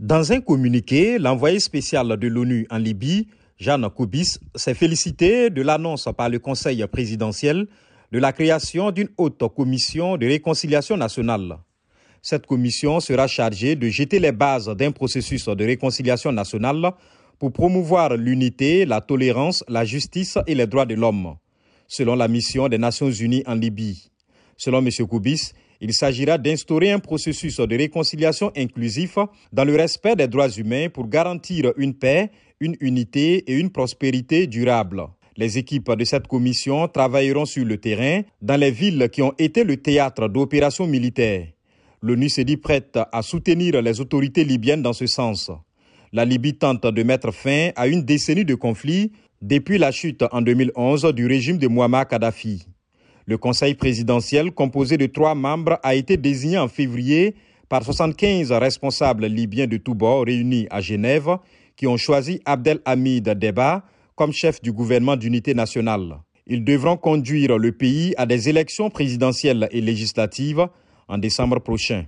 Dans un communiqué, l'envoyé spécial de l'ONU en Libye, Jeanne Koubis, s'est félicité de l'annonce par le Conseil présidentiel de la création d'une haute commission de réconciliation nationale. Cette commission sera chargée de jeter les bases d'un processus de réconciliation nationale pour promouvoir l'unité, la tolérance, la justice et les droits de l'homme, selon la mission des Nations Unies en Libye. Selon M. Koubis, il s'agira d'instaurer un processus de réconciliation inclusif dans le respect des droits humains pour garantir une paix, une unité et une prospérité durable. Les équipes de cette commission travailleront sur le terrain dans les villes qui ont été le théâtre d'opérations militaires. L'ONU se dit prête à soutenir les autorités libyennes dans ce sens. La Libye tente de mettre fin à une décennie de conflits depuis la chute en 2011 du régime de Muammar Kadhafi. Le conseil présidentiel, composé de trois membres, a été désigné en février par 75 responsables libyens de tous bords réunis à Genève qui ont choisi Abdelhamid Deba comme chef du gouvernement d'unité nationale. Ils devront conduire le pays à des élections présidentielles et législatives en décembre prochain.